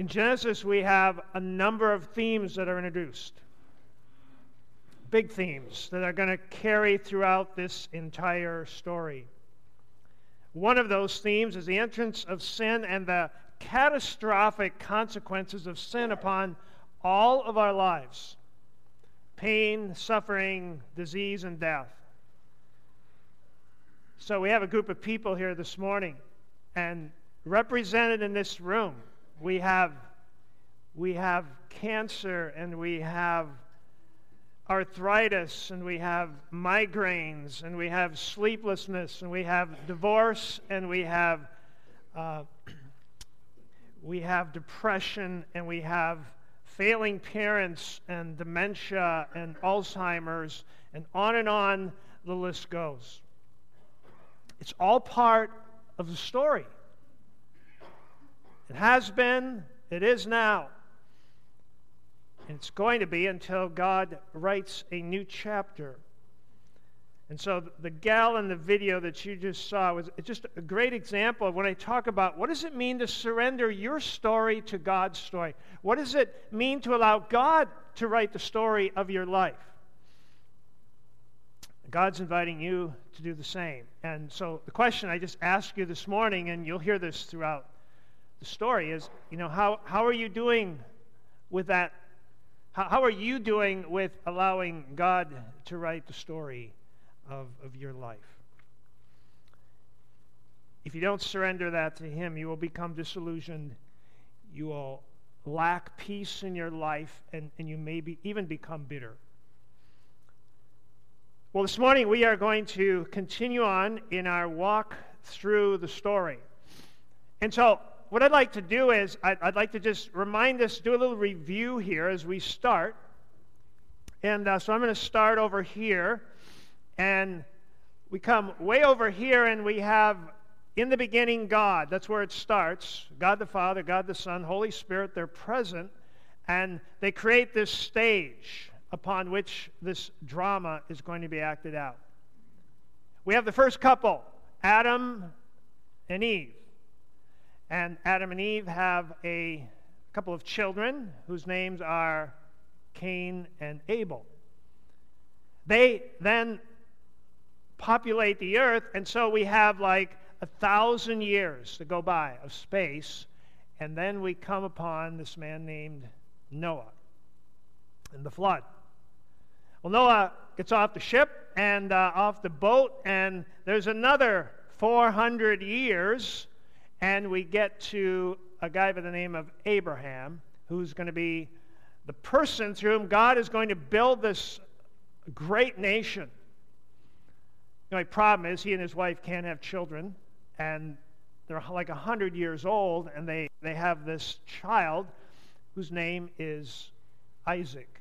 In Genesis, we have a number of themes that are introduced. Big themes that are going to carry throughout this entire story. One of those themes is the entrance of sin and the catastrophic consequences of sin upon all of our lives pain, suffering, disease, and death. So we have a group of people here this morning, and represented in this room, we have, we have cancer, and we have arthritis, and we have migraines, and we have sleeplessness, and we have divorce, and we have, uh, we have depression, and we have failing parents, and dementia, and Alzheimer's, and on and on the list goes. It's all part of the story. It has been, it is now. And it's going to be until God writes a new chapter. And so the gal in the video that you just saw was just a great example of when I talk about what does it mean to surrender your story to God's story? What does it mean to allow God to write the story of your life? God's inviting you to do the same. And so the question I just asked you this morning, and you'll hear this throughout the story, is you know, how, how are you doing with that? How, how are you doing with allowing God to write the story of, of your life? If you don't surrender that to Him, you will become disillusioned. You will lack peace in your life, and, and you may be, even become bitter. Well, this morning we are going to continue on in our walk through the story. And so, what I'd like to do is, I'd, I'd like to just remind us, do a little review here as we start. And uh, so I'm going to start over here. And we come way over here, and we have in the beginning God. That's where it starts God the Father, God the Son, Holy Spirit, they're present. And they create this stage upon which this drama is going to be acted out. We have the first couple, Adam and Eve. And Adam and Eve have a couple of children whose names are Cain and Abel. They then populate the earth, and so we have like a thousand years to go by of space, and then we come upon this man named Noah and the flood. Well, Noah gets off the ship and uh, off the boat, and there's another 400 years, and we get to a guy by the name of Abraham, who's going to be the person through whom God is going to build this great nation. The only problem is he and his wife can't have children, and they're like 100 years old, and they, they have this child whose name is Isaac.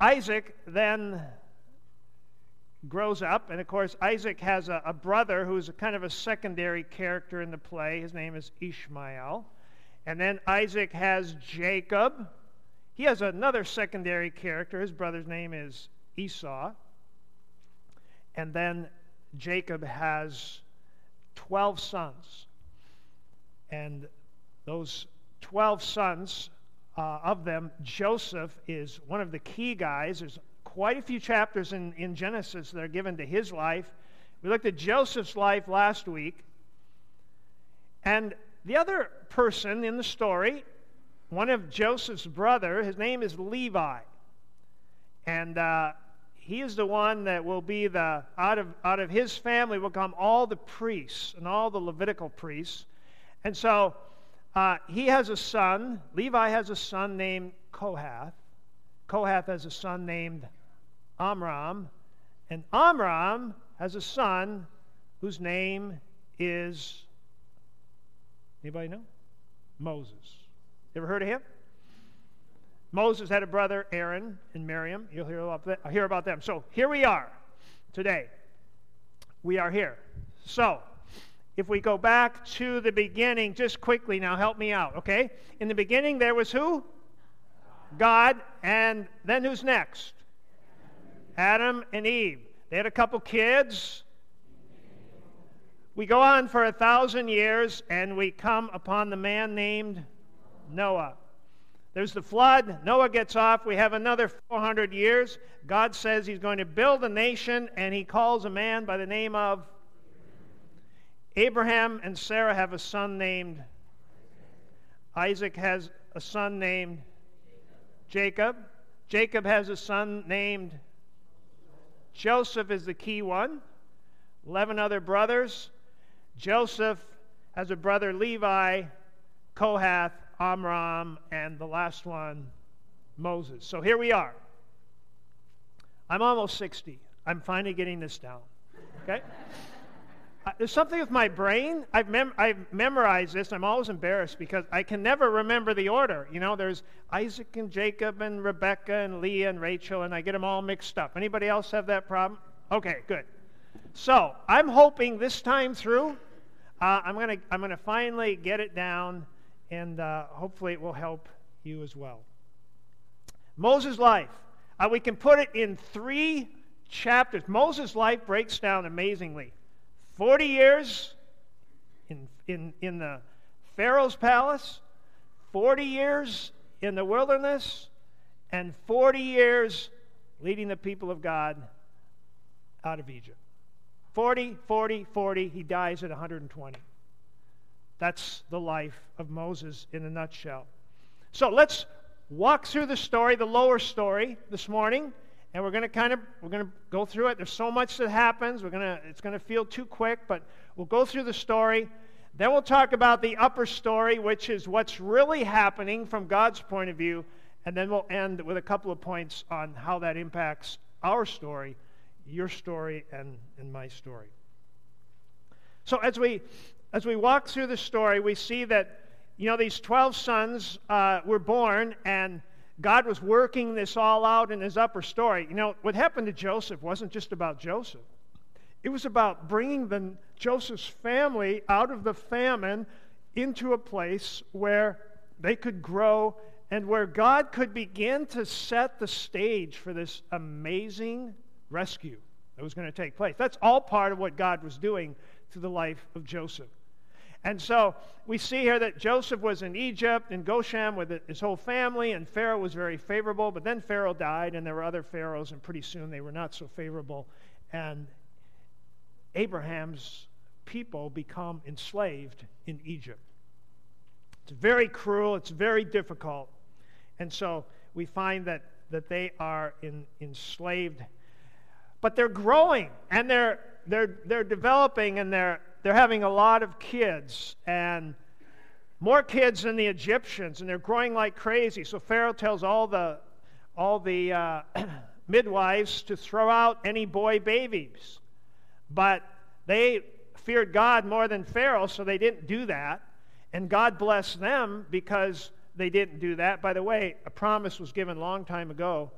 Isaac then grows up, and of course, Isaac has a, a brother who's a kind of a secondary character in the play. His name is Ishmael. And then Isaac has Jacob. He has another secondary character. His brother's name is Esau. And then Jacob has 12 sons. And those 12 sons uh, of them, Joseph is one of the key guys. There's quite a few chapters in, in Genesis that are given to his life. We looked at Joseph's life last week. And the other person in the story, one of Joseph's brother, his name is Levi. And uh, he is the one that will be the, out of, out of his family will come all the priests and all the Levitical priests. And so uh, he has a son. Levi has a son named Kohath. Kohath has a son named Amram. And Amram has a son whose name is, anybody know? Moses. Ever heard of him? Moses had a brother, Aaron and Miriam. You'll hear about, that, hear about them. So here we are today. We are here. So, if we go back to the beginning, just quickly now, help me out, okay? In the beginning, there was who? God, and then who's next? Adam and Eve. They had a couple kids. We go on for a thousand years and we come upon the man named Noah. There's the flood. Noah gets off. We have another 400 years. God says he's going to build a nation and he calls a man by the name of Abraham and Sarah have a son named Isaac has a son named Jacob. Jacob has a son named Joseph is the key one. 11 other brothers. Joseph has a brother Levi, Kohath, Amram, and the last one, Moses. So here we are. I'm almost 60. I'm finally getting this down. Okay? There's something with my brain. I've, mem- I've memorized this. I'm always embarrassed because I can never remember the order. You know, there's Isaac and Jacob and Rebecca and Leah and Rachel, and I get them all mixed up. Anybody else have that problem? Okay, good. So I'm hoping this time through, uh, I'm to I'm gonna finally get it down, and uh, hopefully it will help you as well. Moses' life. Uh, we can put it in three chapters. Moses' life breaks down amazingly. 40 years in, in, in the Pharaoh's palace, 40 years in the wilderness, and 40 years leading the people of God out of Egypt. 40, 40, 40. He dies at 120. That's the life of Moses in a nutshell. So let's walk through the story, the lower story, this morning and we're going to kind of we're going to go through it. There's so much that happens. We're going to it's going to feel too quick but we'll go through the story. Then we'll talk about the upper story which is what's really happening from god's point of view. And then we'll end with a couple of points on how that impacts our story your story and, and my story. So as we as we walk through the story we see that you know these 12 sons uh, were born and God was working this all out in his upper story. You know, what happened to Joseph wasn't just about Joseph. It was about bringing the, Joseph's family out of the famine into a place where they could grow and where God could begin to set the stage for this amazing rescue that was going to take place. That's all part of what God was doing through the life of Joseph. And so we see here that Joseph was in Egypt, in Goshen, with his whole family, and Pharaoh was very favorable. But then Pharaoh died, and there were other pharaohs, and pretty soon they were not so favorable. And Abraham's people become enslaved in Egypt. It's very cruel, it's very difficult. And so we find that, that they are in, enslaved. But they're growing, and they're, they're, they're developing, and they're they're having a lot of kids and more kids than the Egyptians, and they're growing like crazy. So Pharaoh tells all the all the uh, midwives to throw out any boy babies, but they feared God more than Pharaoh, so they didn't do that. And God blessed them because they didn't do that. By the way, a promise was given a long time ago.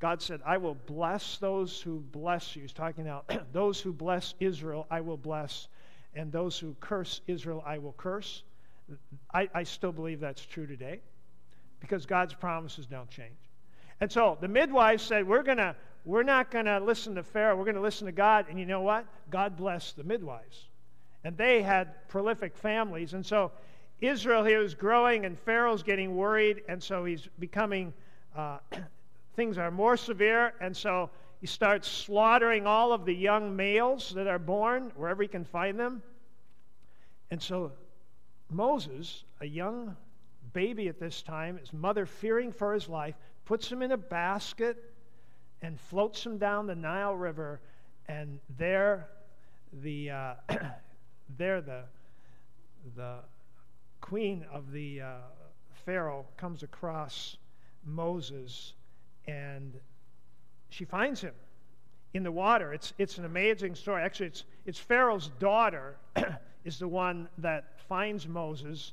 God said, I will bless those who bless you. He's talking now, those who bless Israel, I will bless and those who curse Israel I will curse. I, I still believe that's true today because God's promises don't change. And so the midwives said, We're gonna we're not gonna listen to Pharaoh, we're gonna listen to God. And you know what? God blessed the midwives. And they had prolific families. And so Israel here is growing and Pharaoh's getting worried, and so he's becoming uh, things are more severe, and so he starts slaughtering all of the young males that are born wherever he can find them. And so Moses, a young baby at this time, his mother fearing for his life, puts him in a basket and floats him down the Nile River. And there, the uh, there the the queen of the uh, Pharaoh comes across Moses and she finds him in the water. It's, it's an amazing story. Actually, it's, it's Pharaoh's daughter is the one that finds Moses,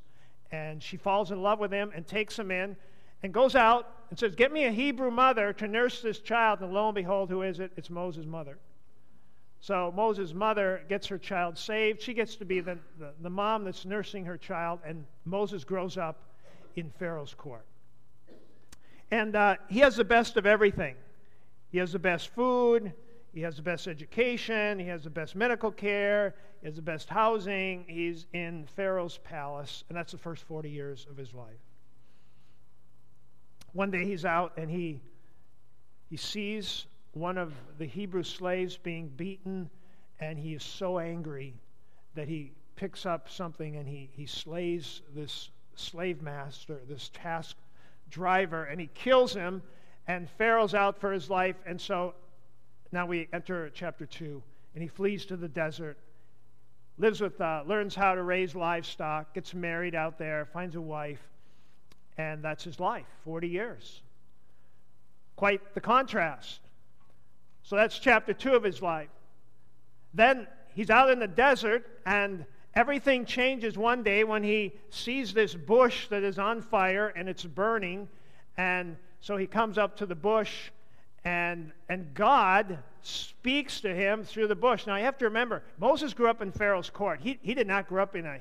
and she falls in love with him and takes him in and goes out and says, Get me a Hebrew mother to nurse this child. And lo and behold, who is it? It's Moses' mother. So Moses' mother gets her child saved. She gets to be the, the, the mom that's nursing her child, and Moses grows up in Pharaoh's court. And uh, he has the best of everything. He has the best food. he has the best education, he has the best medical care, he has the best housing. He's in Pharaoh's palace, and that's the first 40 years of his life. One day he's out and he, he sees one of the Hebrew slaves being beaten, and he is so angry that he picks up something and he, he slays this slave master, this task driver, and he kills him. And Pharaoh's out for his life, and so now we enter chapter 2, and he flees to the desert, lives with, uh, learns how to raise livestock, gets married out there, finds a wife, and that's his life 40 years. Quite the contrast. So that's chapter 2 of his life. Then he's out in the desert, and everything changes one day when he sees this bush that is on fire and it's burning. And so he comes up to the bush and, and God speaks to him through the bush. Now, you have to remember, Moses grew up in Pharaoh's court. He, he did not grow up in a,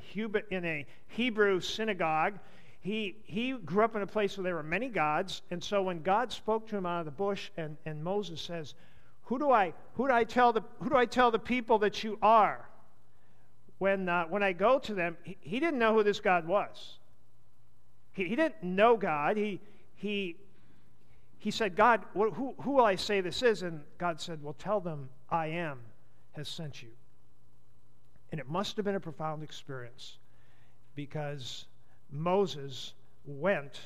in a Hebrew synagogue. He, he grew up in a place where there were many gods. And so when God spoke to him out of the bush, and, and Moses says, who do, I, who, do I tell the, who do I tell the people that you are? When, uh, when I go to them, he, he didn't know who this God was. He, he didn't know God. He, he he said, God, who, who will I say this is? And God said, Well, tell them I am has sent you. And it must have been a profound experience because Moses went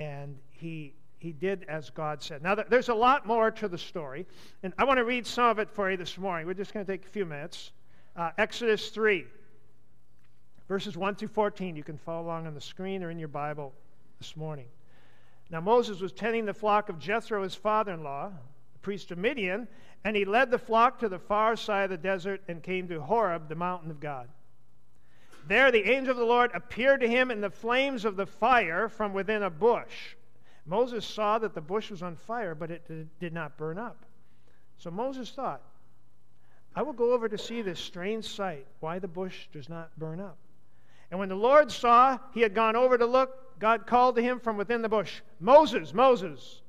and he, he did as God said. Now, there's a lot more to the story, and I want to read some of it for you this morning. We're just going to take a few minutes. Uh, Exodus 3, verses 1 through 14. You can follow along on the screen or in your Bible this morning. Now, Moses was tending the flock of Jethro, his father in law, the priest of Midian, and he led the flock to the far side of the desert and came to Horeb, the mountain of God. There, the angel of the Lord appeared to him in the flames of the fire from within a bush. Moses saw that the bush was on fire, but it did not burn up. So Moses thought, I will go over to see this strange sight, why the bush does not burn up. And when the Lord saw he had gone over to look, God called to him from within the bush, Moses, Moses.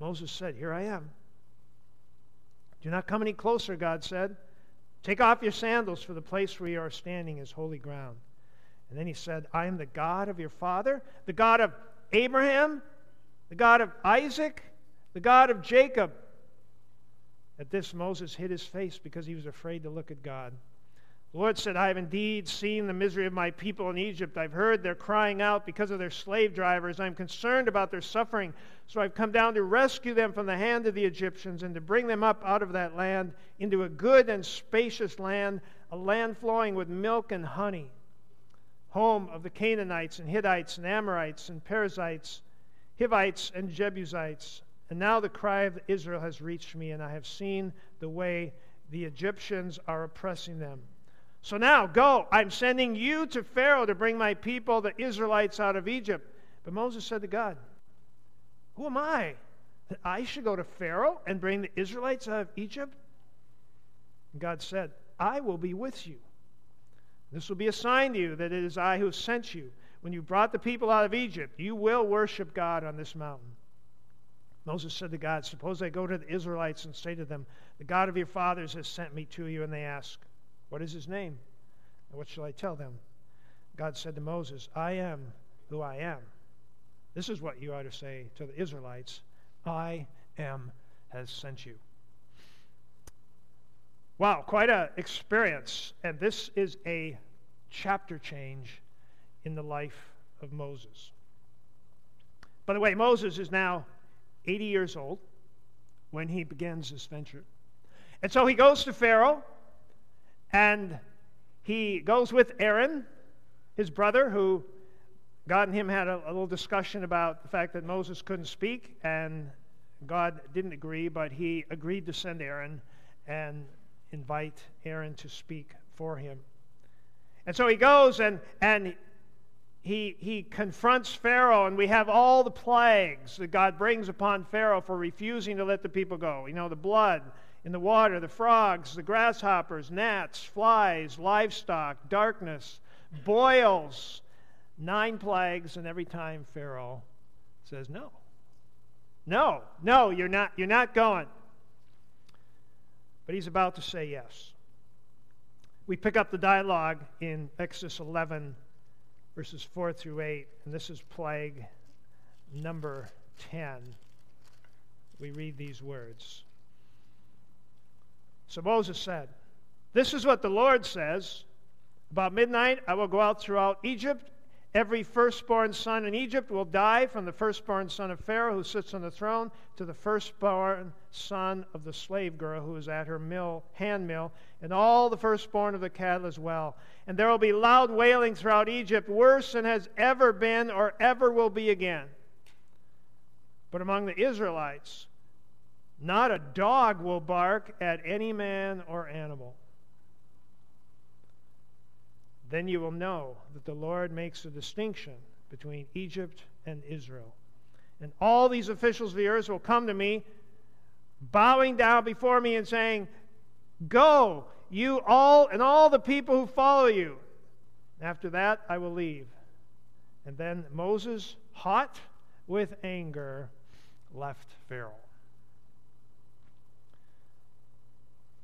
Moses said, Here I am. Do not come any closer, God said. Take off your sandals, for the place where you are standing is holy ground. And then he said, I am the God of your father, the God of Abraham, the God of Isaac, the God of Jacob. At this, Moses hid his face because he was afraid to look at God. The Lord said, I have indeed seen the misery of my people in Egypt. I've heard their crying out because of their slave drivers. I'm concerned about their suffering. So I've come down to rescue them from the hand of the Egyptians and to bring them up out of that land into a good and spacious land, a land flowing with milk and honey, home of the Canaanites and Hittites and Amorites and Perizzites, Hivites and Jebusites. And now the cry of Israel has reached me, and I have seen the way the Egyptians are oppressing them. So now, go. I'm sending you to Pharaoh to bring my people, the Israelites, out of Egypt. But Moses said to God, Who am I that I should go to Pharaoh and bring the Israelites out of Egypt? And God said, I will be with you. This will be a sign to you that it is I who sent you. When you brought the people out of Egypt, you will worship God on this mountain. Moses said to God, Suppose I go to the Israelites and say to them, The God of your fathers has sent me to you, and they ask, what is his name? And what shall I tell them? God said to Moses, I am who I am. This is what you ought to say to the Israelites I am has sent you. Wow, quite an experience. And this is a chapter change in the life of Moses. By the way, Moses is now 80 years old when he begins this venture. And so he goes to Pharaoh and he goes with Aaron, his brother, who God and him had a, a, little discussion about the fact that Moses couldn't speak, and God didn't agree, but he agreed to send Aaron and invite Aaron to speak for him. And so he goes and, and he, he confronts Pharaoh, and we have all the plagues that God brings upon Pharaoh for refusing to let the people go. You know, the blood, in the water the frogs, the grasshoppers, gnats, flies, livestock, darkness, boils, nine plagues, and every time Pharaoh says no. No, no, you're not, you're not going. but he's about to say yes. We pick up the dialogue in Exodus 11, verses 4 through 8, and this is plague number 10. We read these words. So Moses said, This is what the Lord says. About midnight, I will go out throughout Egypt Every firstborn son in Egypt will die, from the firstborn son of Pharaoh who sits on the throne to the firstborn son of the slave girl who is at her mill, hand mill, and all the firstborn of the cattle as well. And there will be loud wailing throughout Egypt, worse than has ever been or ever will be again. But among the Israelites, not a dog will bark at any man or animal. Then you will know that the Lord makes a distinction between Egypt and Israel. And all these officials of the earth will come to me, bowing down before me and saying, Go, you all, and all the people who follow you. After that, I will leave. And then Moses, hot with anger, left Pharaoh.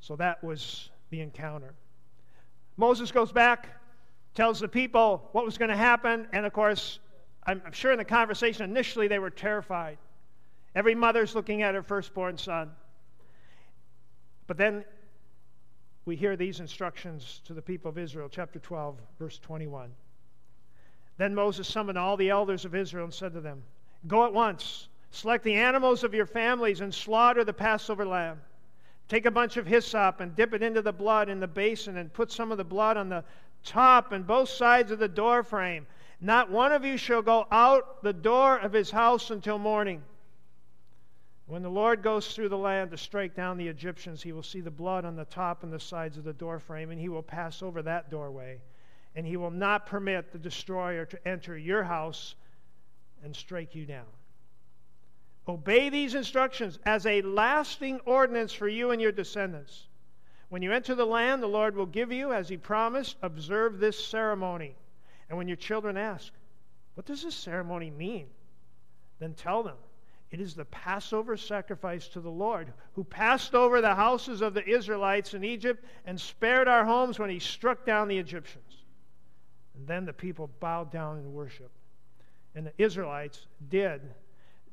So that was the encounter. Moses goes back tells the people what was going to happen. And of course, I'm, I'm sure in the conversation initially they were terrified. Every mother's looking at her firstborn son. But then we hear these instructions to the people of Israel, chapter 12, verse 21. Then Moses summoned all the elders of Israel and said to them, Go at once, select the animals of your families, and slaughter the Passover lamb. Take a bunch of hyssop and dip it into the blood in the basin, and put some of the blood on the top and both sides of the door frame. Not one of you shall go out the door of his house until morning. When the Lord goes through the land to strike down the Egyptians, he will see the blood on the top and the sides of the door frame, and he will pass over that doorway. And he will not permit the destroyer to enter your house and strike you down. Obey these instructions as a lasting ordinance for you and your descendants. When you enter the land the Lord will give you, as He promised, observe this ceremony. And when your children ask, What does this ceremony mean? Then tell them, It is the Passover sacrifice to the Lord, who passed over the houses of the Israelites in Egypt and spared our homes when He struck down the Egyptians. And then the people bowed down and worshiped. And the Israelites did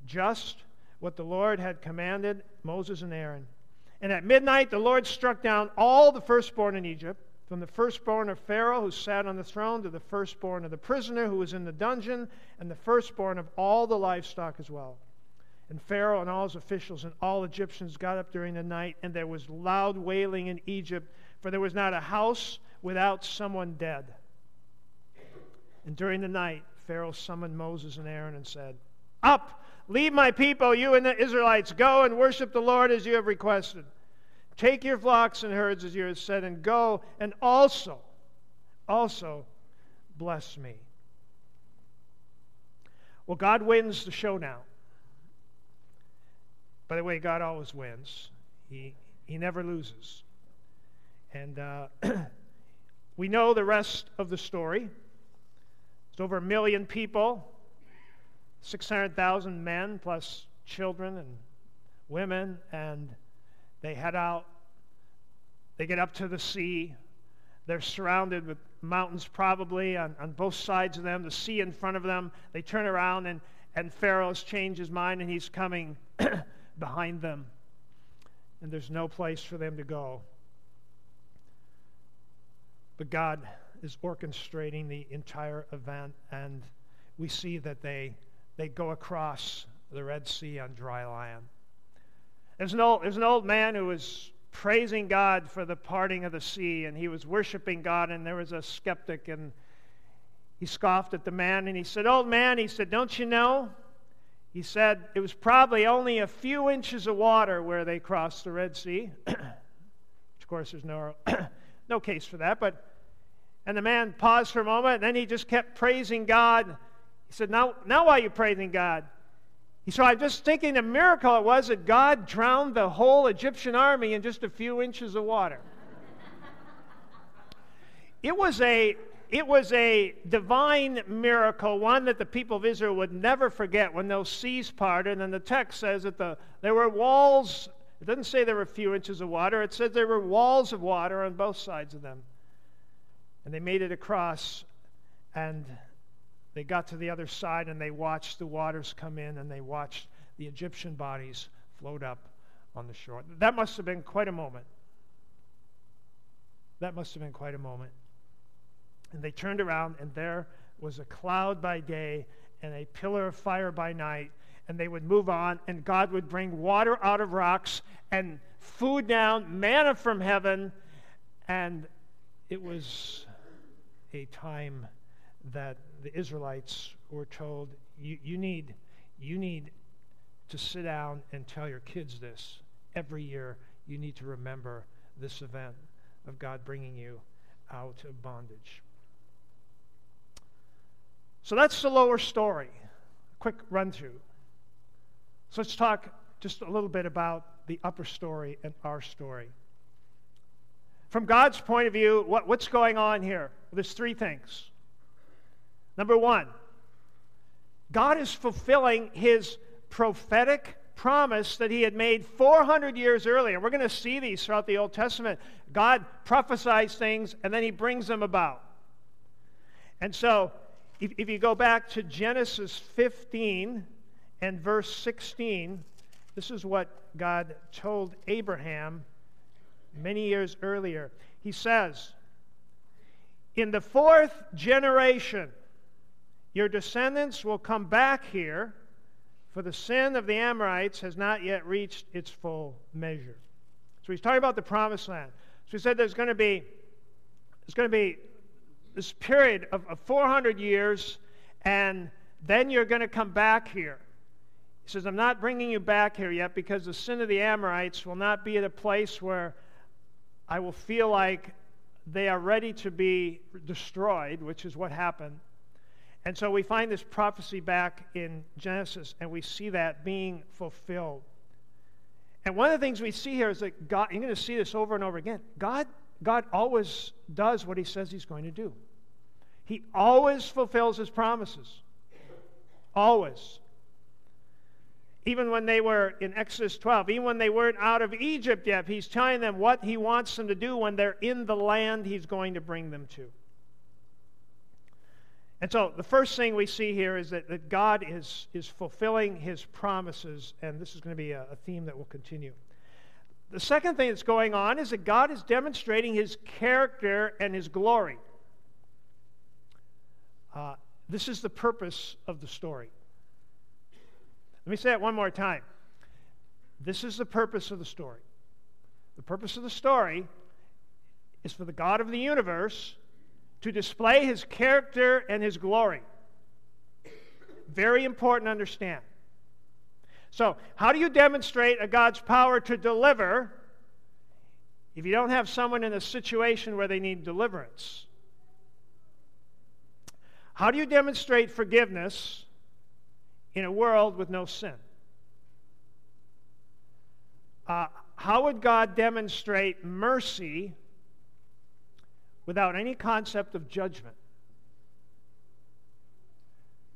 just what the Lord had commanded Moses and Aaron. And at midnight, the Lord struck down all the firstborn in Egypt, from the firstborn of Pharaoh who sat on the throne to the firstborn of the prisoner who was in the dungeon, and the firstborn of all the livestock as well. And Pharaoh and all his officials and all Egyptians got up during the night, and there was loud wailing in Egypt, for there was not a house without someone dead. And during the night, Pharaoh summoned Moses and Aaron and said, Up! Leave my people, you and the Israelites. Go and worship the Lord as you have requested. Take your flocks and herds as you have said, and go and also, also bless me. Well, God wins the show now. By the way, God always wins, He, he never loses. And uh, we know the rest of the story. It's over a million people 600,000 men plus children and women, and they head out. They get up to the sea. They're surrounded with mountains, probably on, on both sides of them, the sea in front of them. They turn around, and, and Pharaoh's changed his mind, and he's coming behind them. And there's no place for them to go. But God is orchestrating the entire event, and we see that they they go across the Red Sea on dry land. There's an old, there's an old man who was praising God for the parting of the sea, and he was worshiping God, and there was a skeptic, and he scoffed at the man, and he said, Old man, he said, Don't you know? He said, It was probably only a few inches of water where they crossed the Red Sea. of course, there's no, no case for that, but. And the man paused for a moment, and then he just kept praising God he said, Now, now why are you praising God? He said, I'm just thinking the miracle it was that God drowned the whole Egyptian army in just a few inches of water. it was a it was a divine miracle, one that the people of Israel would never forget when those seas parted. And then the text says that the, there were walls It doesn't say there were a few inches of water, it says there were walls of water on both sides of them. And they made it across, and they got to the other side, and they watched the waters come in, and they watched the Egyptian bodies float up on the shore. That must have been quite a moment. That must have been quite a moment. And they turned around, and there was a cloud by day and a pillar of fire by night. And they would move on, and God would bring water out of rocks and food down, manna from heaven. And it was a time that the Israelites were told, you, you, need, you need to sit down and tell your kids this. Every year, you need to remember this event of God bringing you out of bondage. So that's the lower story. Quick run through. So let's talk just a little bit about the upper story and our story. From God's point of view, what, what's going on here? There's three things. Number one, God is fulfilling his prophetic promise that he had made 400 years earlier. We're going to see these throughout the Old Testament. God prophesies things and then he brings them about. And so, if, if you go back to Genesis 15 and verse 16, this is what God told Abraham many years earlier. He says, In the fourth generation, your descendants will come back here, for the sin of the Amorites has not yet reached its full measure. So he's talking about the promised land. So he said there's going to be there's going to be this period of, of 400 years, and then you're going to come back here. He says, I'm not bringing you back here yet because the sin of the Amorites will not be at a place where I will feel like they are ready to be destroyed, which is what happened. And so we find this prophecy back in Genesis, and we see that being fulfilled. And one of the things we see here is that God, you're going to see this over and over again. God, God always does what he says he's going to do. He always fulfills his promises. Always. Even when they were in Exodus 12, even when they weren't out of Egypt yet, he's telling them what he wants them to do when they're in the land he's going to bring them to. And so the first thing we see here is that, that God is, is fulfilling his promises, and this is going to be a, a theme that will continue. The second thing that's going on is that God is demonstrating his character and his glory. Uh, this is the purpose of the story. Let me say it one more time. This is the purpose of the story. The purpose of the story is for the God of the universe to display his character and his glory. Very important to understand. So, how do you demonstrate a God's power to deliver if you don't have someone in a situation where they need deliverance? How do you demonstrate forgiveness in a world with no sin? Uh, how would God demonstrate mercy without any concept of judgment?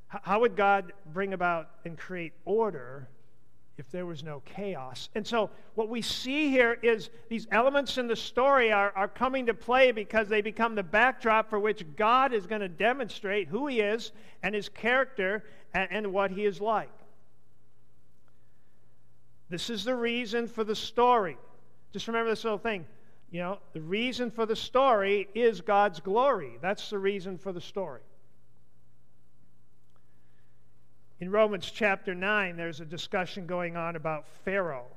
How would God bring about and create order if there was no chaos. And so, what we see here is these elements in the story are, are coming to play because they become the backdrop for which God is going to demonstrate who He is and His character and, and what He is like. This is the reason for the story. Just remember this little thing. You know, the reason for the story is God's glory. That's the reason for the story. In Romans chapter 9, there's a discussion going on about Pharaoh.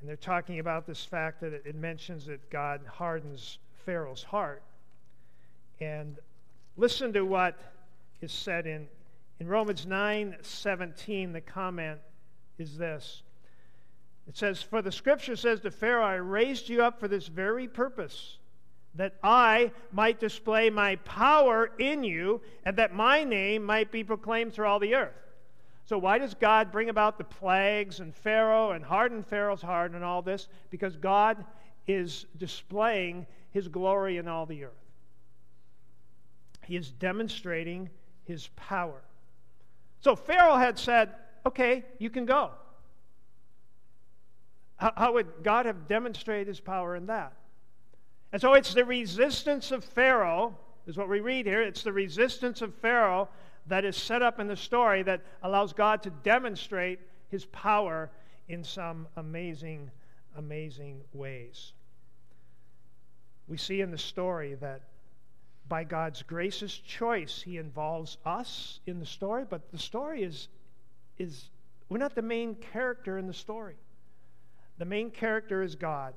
And they're talking about this fact that it, mentions that God hardens Pharaoh's heart. And listen to what is said in, in Romans 9 17. The comment is this It says, For the scripture says to Pharaoh, I raised you up for this very purpose, that I might display my power in you, and that my name might be proclaimed through all the earth. So, why does God bring about the plagues and Pharaoh and harden Pharaoh's heart and all this? Because God is displaying his glory in all the earth. He is demonstrating his power. So, Pharaoh had said, Okay, you can go. How, how would God have demonstrated his power in that? And so it's the resistance of Pharaoh, is what we read here. It's the resistance of Pharaoh that is set up in the story that allows God to demonstrate his power in some amazing, amazing ways. We see in the story that by God's gracious choice, he involves us in the story, but the story is, is we're not the main character in the story. The main character is God.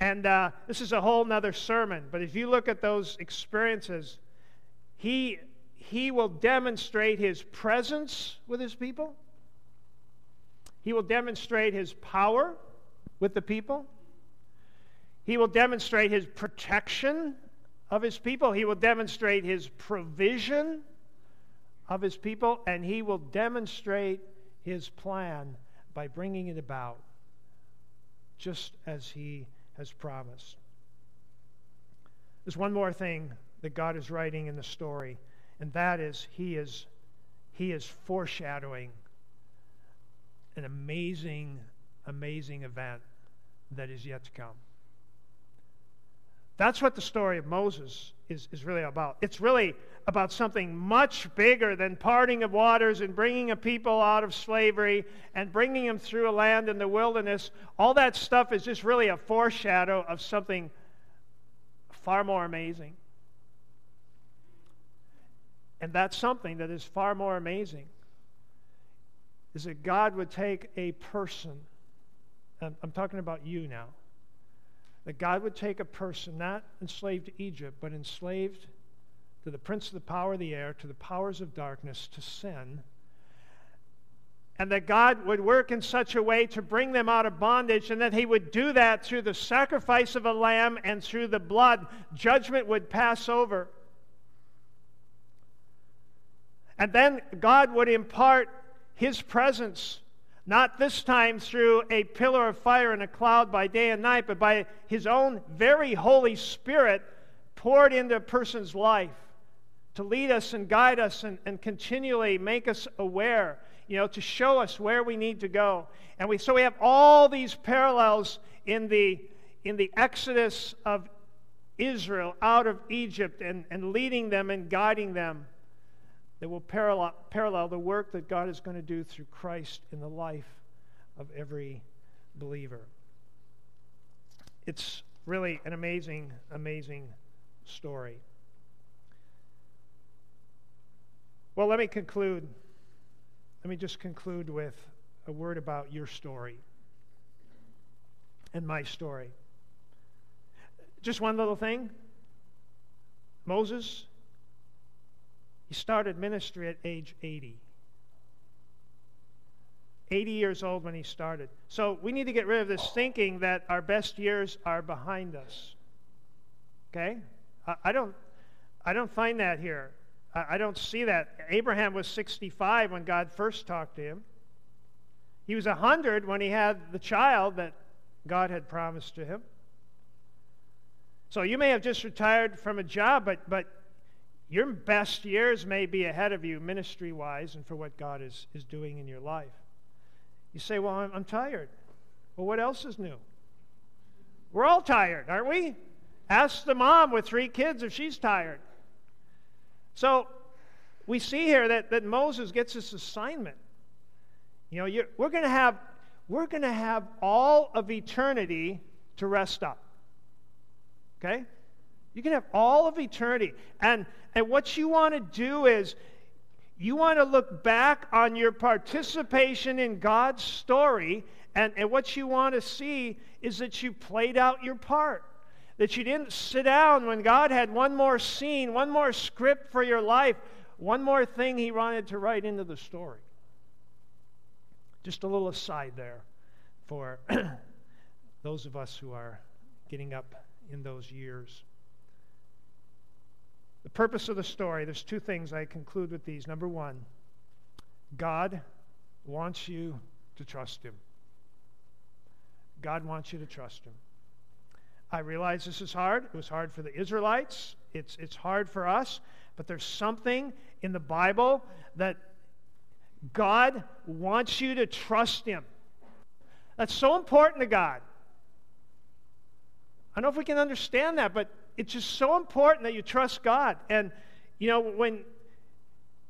And uh, this is a whole nother sermon, but if you look at those experiences, he, he will demonstrate his presence with his people. He will demonstrate his power with the people. He will demonstrate his protection of his people. He will demonstrate his provision of his people. And he will demonstrate his plan by bringing it about just as he has promised. There's one more thing that God is writing in the story, and that is he is he is foreshadowing an amazing amazing event that is yet to come. That's what the story of Moses is, is really about. It's really about something much bigger than parting of waters and bringing a people out of slavery and bringing them through a land in the wilderness. All that stuff is just really a foreshadow of something far more amazing. And that's something that is far more amazing is that God would take a person, And I'm talking about you now, that God would take a person not enslaved to Egypt, but enslaved to the prince of the power of the air, to the powers of darkness, to sin. And that God would work in such a way to bring them out of bondage, and that He would do that through the sacrifice of a lamb and through the blood. Judgment would pass over. And then God would impart His presence not this time through a pillar of fire and a cloud by day and night, but by his own very Holy Spirit poured into a person's life to lead us and guide us and, and continually make us aware, you know, to show us where we need to go. And we, so we have all these parallels in the, in the exodus of Israel out of Egypt and, and leading them and guiding them that will parallel, parallel the work that God is going to do through Christ in the life of every believer. It's really an amazing, amazing story. Well, let me conclude. Let me just conclude with a word about your story and my story. Just one little thing. Moses he started ministry at age 80. 80 years old when he started. So we need to get rid of this thinking that our best years are behind us. Okay? I, don't, I don't find that here. I, I don't see that. Abraham was 65 when God first talked to him. He was 100 when he had the child that God had promised to him. So you may have just retired from a job, but, but your best years may be ahead of you ministry wise and for what God is, is doing in your life. You say, Well, I'm, I'm tired. Well, what else is new? We're all tired, aren't we? Ask the mom with three kids if she's tired. So we see here that, that Moses gets this assignment. You know, we're going to have we're going to have all of eternity to rest up. Okay? You can have all of eternity. And, and what you want to do is you want to look back on your participation in God's story, and, and what you want to see is that you played out your part. That you didn't sit down when God had one more scene, one more script for your life, one more thing He wanted to write into the story. Just a little aside there for those of us who are getting up in those years. The purpose of the story, there's two things I conclude with these. Number one, God wants you to trust Him. God wants you to trust Him. I realize this is hard. It was hard for the Israelites, it's, it's hard for us, but there's something in the Bible that God wants you to trust Him. That's so important to God. I don't know if we can understand that, but it's just so important that you trust God. And, you know, when,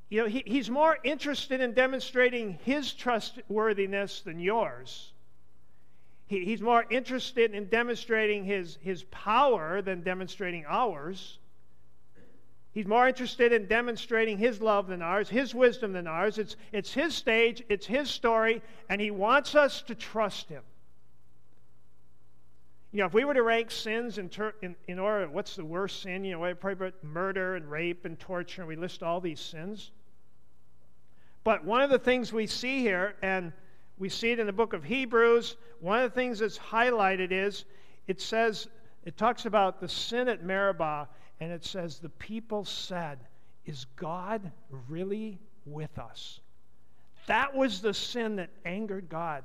you know, he, he's more interested in demonstrating his trustworthiness than yours. He, he's more interested in demonstrating his, his power than demonstrating ours. He's more interested in demonstrating his love than ours, his wisdom than ours. It's, it's his stage, it's his story, and he wants us to trust him. You know, if we were to rank sins in, ter- in, in order, what's the worst sin? You know, we probably put murder and rape and torture, and we list all these sins. But one of the things we see here, and we see it in the book of Hebrews, one of the things that's highlighted is it says, it talks about the sin at Meribah, and it says, the people said, Is God really with us? That was the sin that angered God.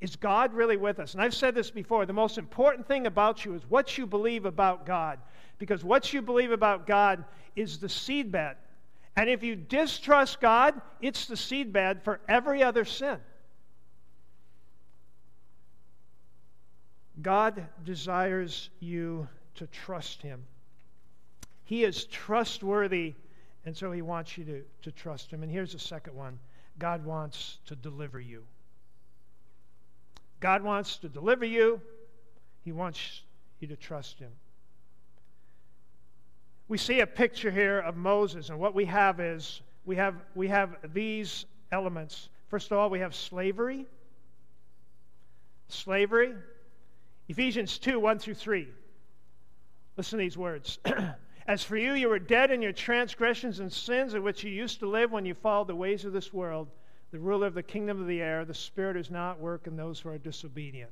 Is God really with us? And I've said this before the most important thing about you is what you believe about God. Because what you believe about God is the seedbed. And if you distrust God, it's the seedbed for every other sin. God desires you to trust Him. He is trustworthy, and so He wants you to, to trust Him. And here's the second one God wants to deliver you. God wants to deliver you, He wants you to trust Him. We see a picture here of Moses, and what we have is we have, we have these elements. First of all, we have slavery. Slavery. Ephesians 2 1 through 3. Listen to these words. As for you, you were dead in your transgressions and sins in which you used to live when you followed the ways of this world the ruler of the kingdom of the air, the Spirit does not work in those who are disobedient.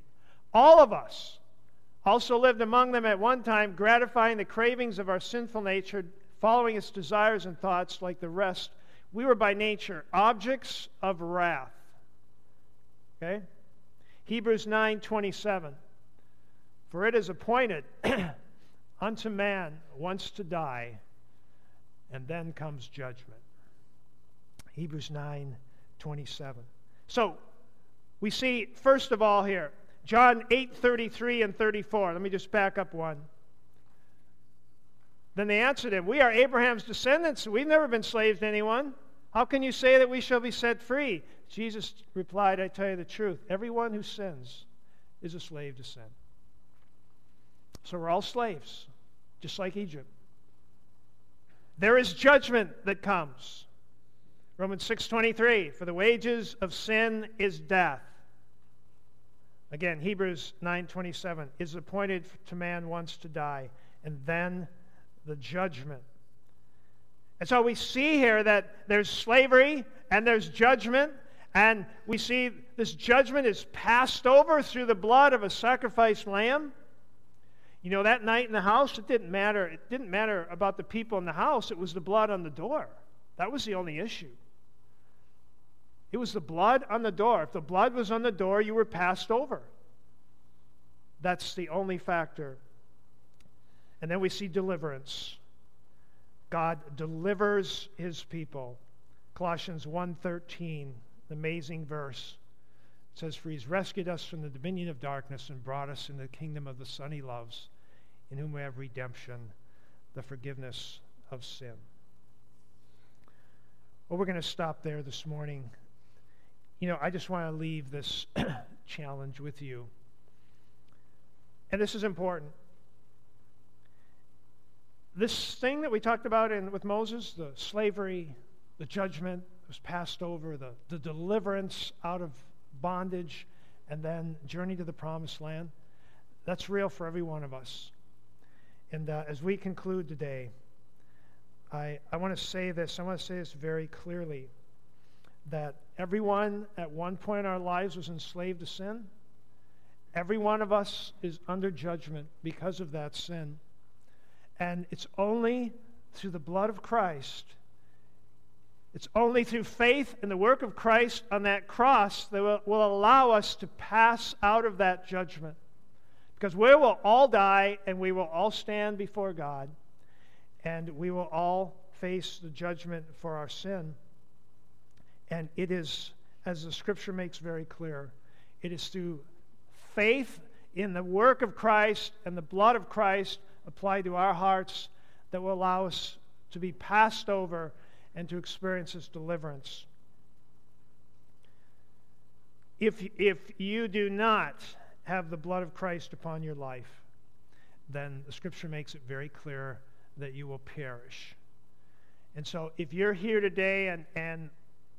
All of us also lived among them at one time, gratifying the cravings of our sinful nature, following its desires and thoughts like the rest. We were by nature objects of wrath. Okay? Hebrews 9:27. For it is appointed unto man once to die, and then comes judgment. Hebrews 9 27. So, we see, first of all, here, John 8 33 and 34. Let me just back up one. Then they answered him, We are Abraham's descendants. We've never been slaves to anyone. How can you say that we shall be set free? Jesus replied, I tell you the truth. Everyone who sins is a slave to sin. So we're all slaves, just like Egypt. There is judgment that comes. Romans 6:23 for the wages of sin is death. Again, Hebrews 9:27 is appointed to man once to die and then the judgment. And so we see here that there's slavery and there's judgment and we see this judgment is passed over through the blood of a sacrificed lamb. You know that night in the house it didn't matter it didn't matter about the people in the house it was the blood on the door. That was the only issue. It was the blood on the door. If the blood was on the door, you were passed over. That's the only factor. And then we see deliverance. God delivers his people. Colossians 1:13, amazing verse. It says, For he's rescued us from the dominion of darkness and brought us into the kingdom of the Son he loves, in whom we have redemption, the forgiveness of sin. Well, we're going to stop there this morning you know, I just want to leave this challenge with you. And this is important. This thing that we talked about in, with Moses, the slavery, the judgment was passed over, the, the deliverance out of bondage, and then journey to the promised land, that's real for every one of us. And uh, as we conclude today, I, I want to say this, I want to say this very clearly that everyone at one point in our lives was enslaved to sin. Every one of us is under judgment because of that sin. And it's only through the blood of Christ, it's only through faith in the work of Christ on that cross that will, will allow us to pass out of that judgment. Because we will all die and we will all stand before God and we will all face the judgment for our sin. And it is, as the scripture makes very clear, It is through faith in the work of Christ and the blood of Christ applied to our hearts that will allow us to be passed over and to experience His deliverance. If, if you do not have the blood of Christ upon your life, then the scripture makes it very clear that you will perish. And so, if you're here today and, and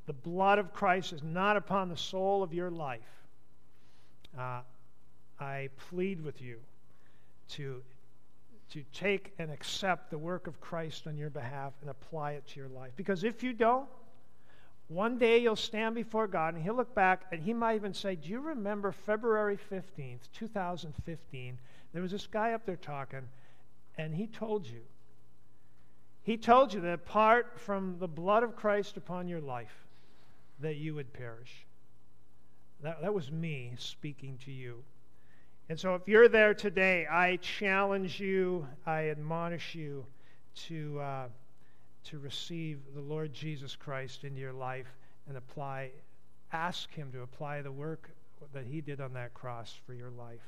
the blood of Christ is not upon the soul of your life, uh, I plead with you to, to take and accept the work of Christ on your behalf and apply it to your life. Because if you don't, one day you'll stand before God and He'll look back and He might even say, Do you remember February 15th, 2015? There was this guy up there talking, and he told you. He told you that apart from the blood of Christ upon your life, that you would perish. That, that was me speaking to you. And so, if you're there today, I challenge you, I admonish you to, uh, to receive the Lord Jesus Christ into your life and apply, ask Him to apply the work that He did on that cross for your life.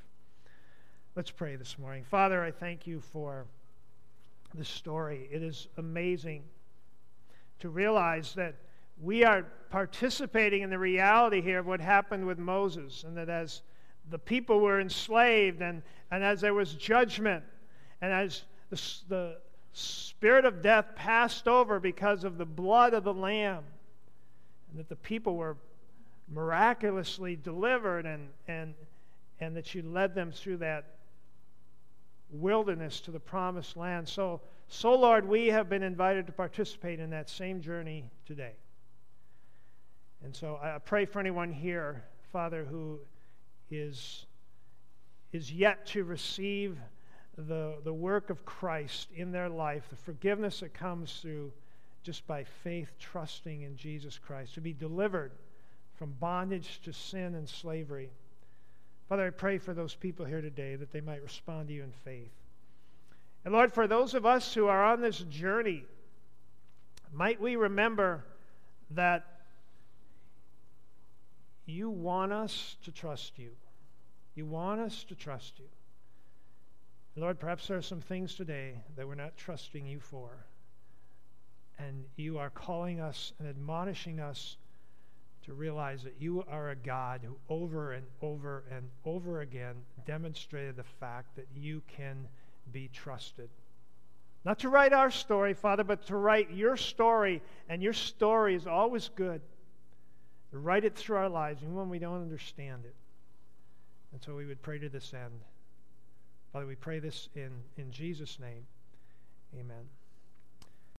Let's pray this morning. Father, I thank you for this story. It is amazing to realize that we are participating in the reality here of what happened with Moses, and that as the people were enslaved, and, and as there was judgment, and as the, the spirit of death passed over because of the blood of the Lamb, and that the people were miraculously delivered, and, and, and that you led them through that wilderness to the promised land. So, so, Lord, we have been invited to participate in that same journey today. And so I pray for anyone here, Father, who is, is yet to receive the, the work of Christ in their life, the forgiveness that comes through just by faith, trusting in Jesus Christ, to be delivered from bondage to sin and slavery. Father, I pray for those people here today that they might respond to you in faith. And Lord, for those of us who are on this journey, might we remember that you want us to trust you. You want us to trust you. Lord, perhaps there are some things today that we're not trusting you for. And you are calling us and admonishing us to realize that you are a God who over and over and over again demonstrated the fact that you can be trusted. Not to write our story, Father, but to write your story, and your story is always good. Write it through our lives, even when we don't understand it. And so we would pray to this end. Father, we pray this in, in Jesus' name. Amen.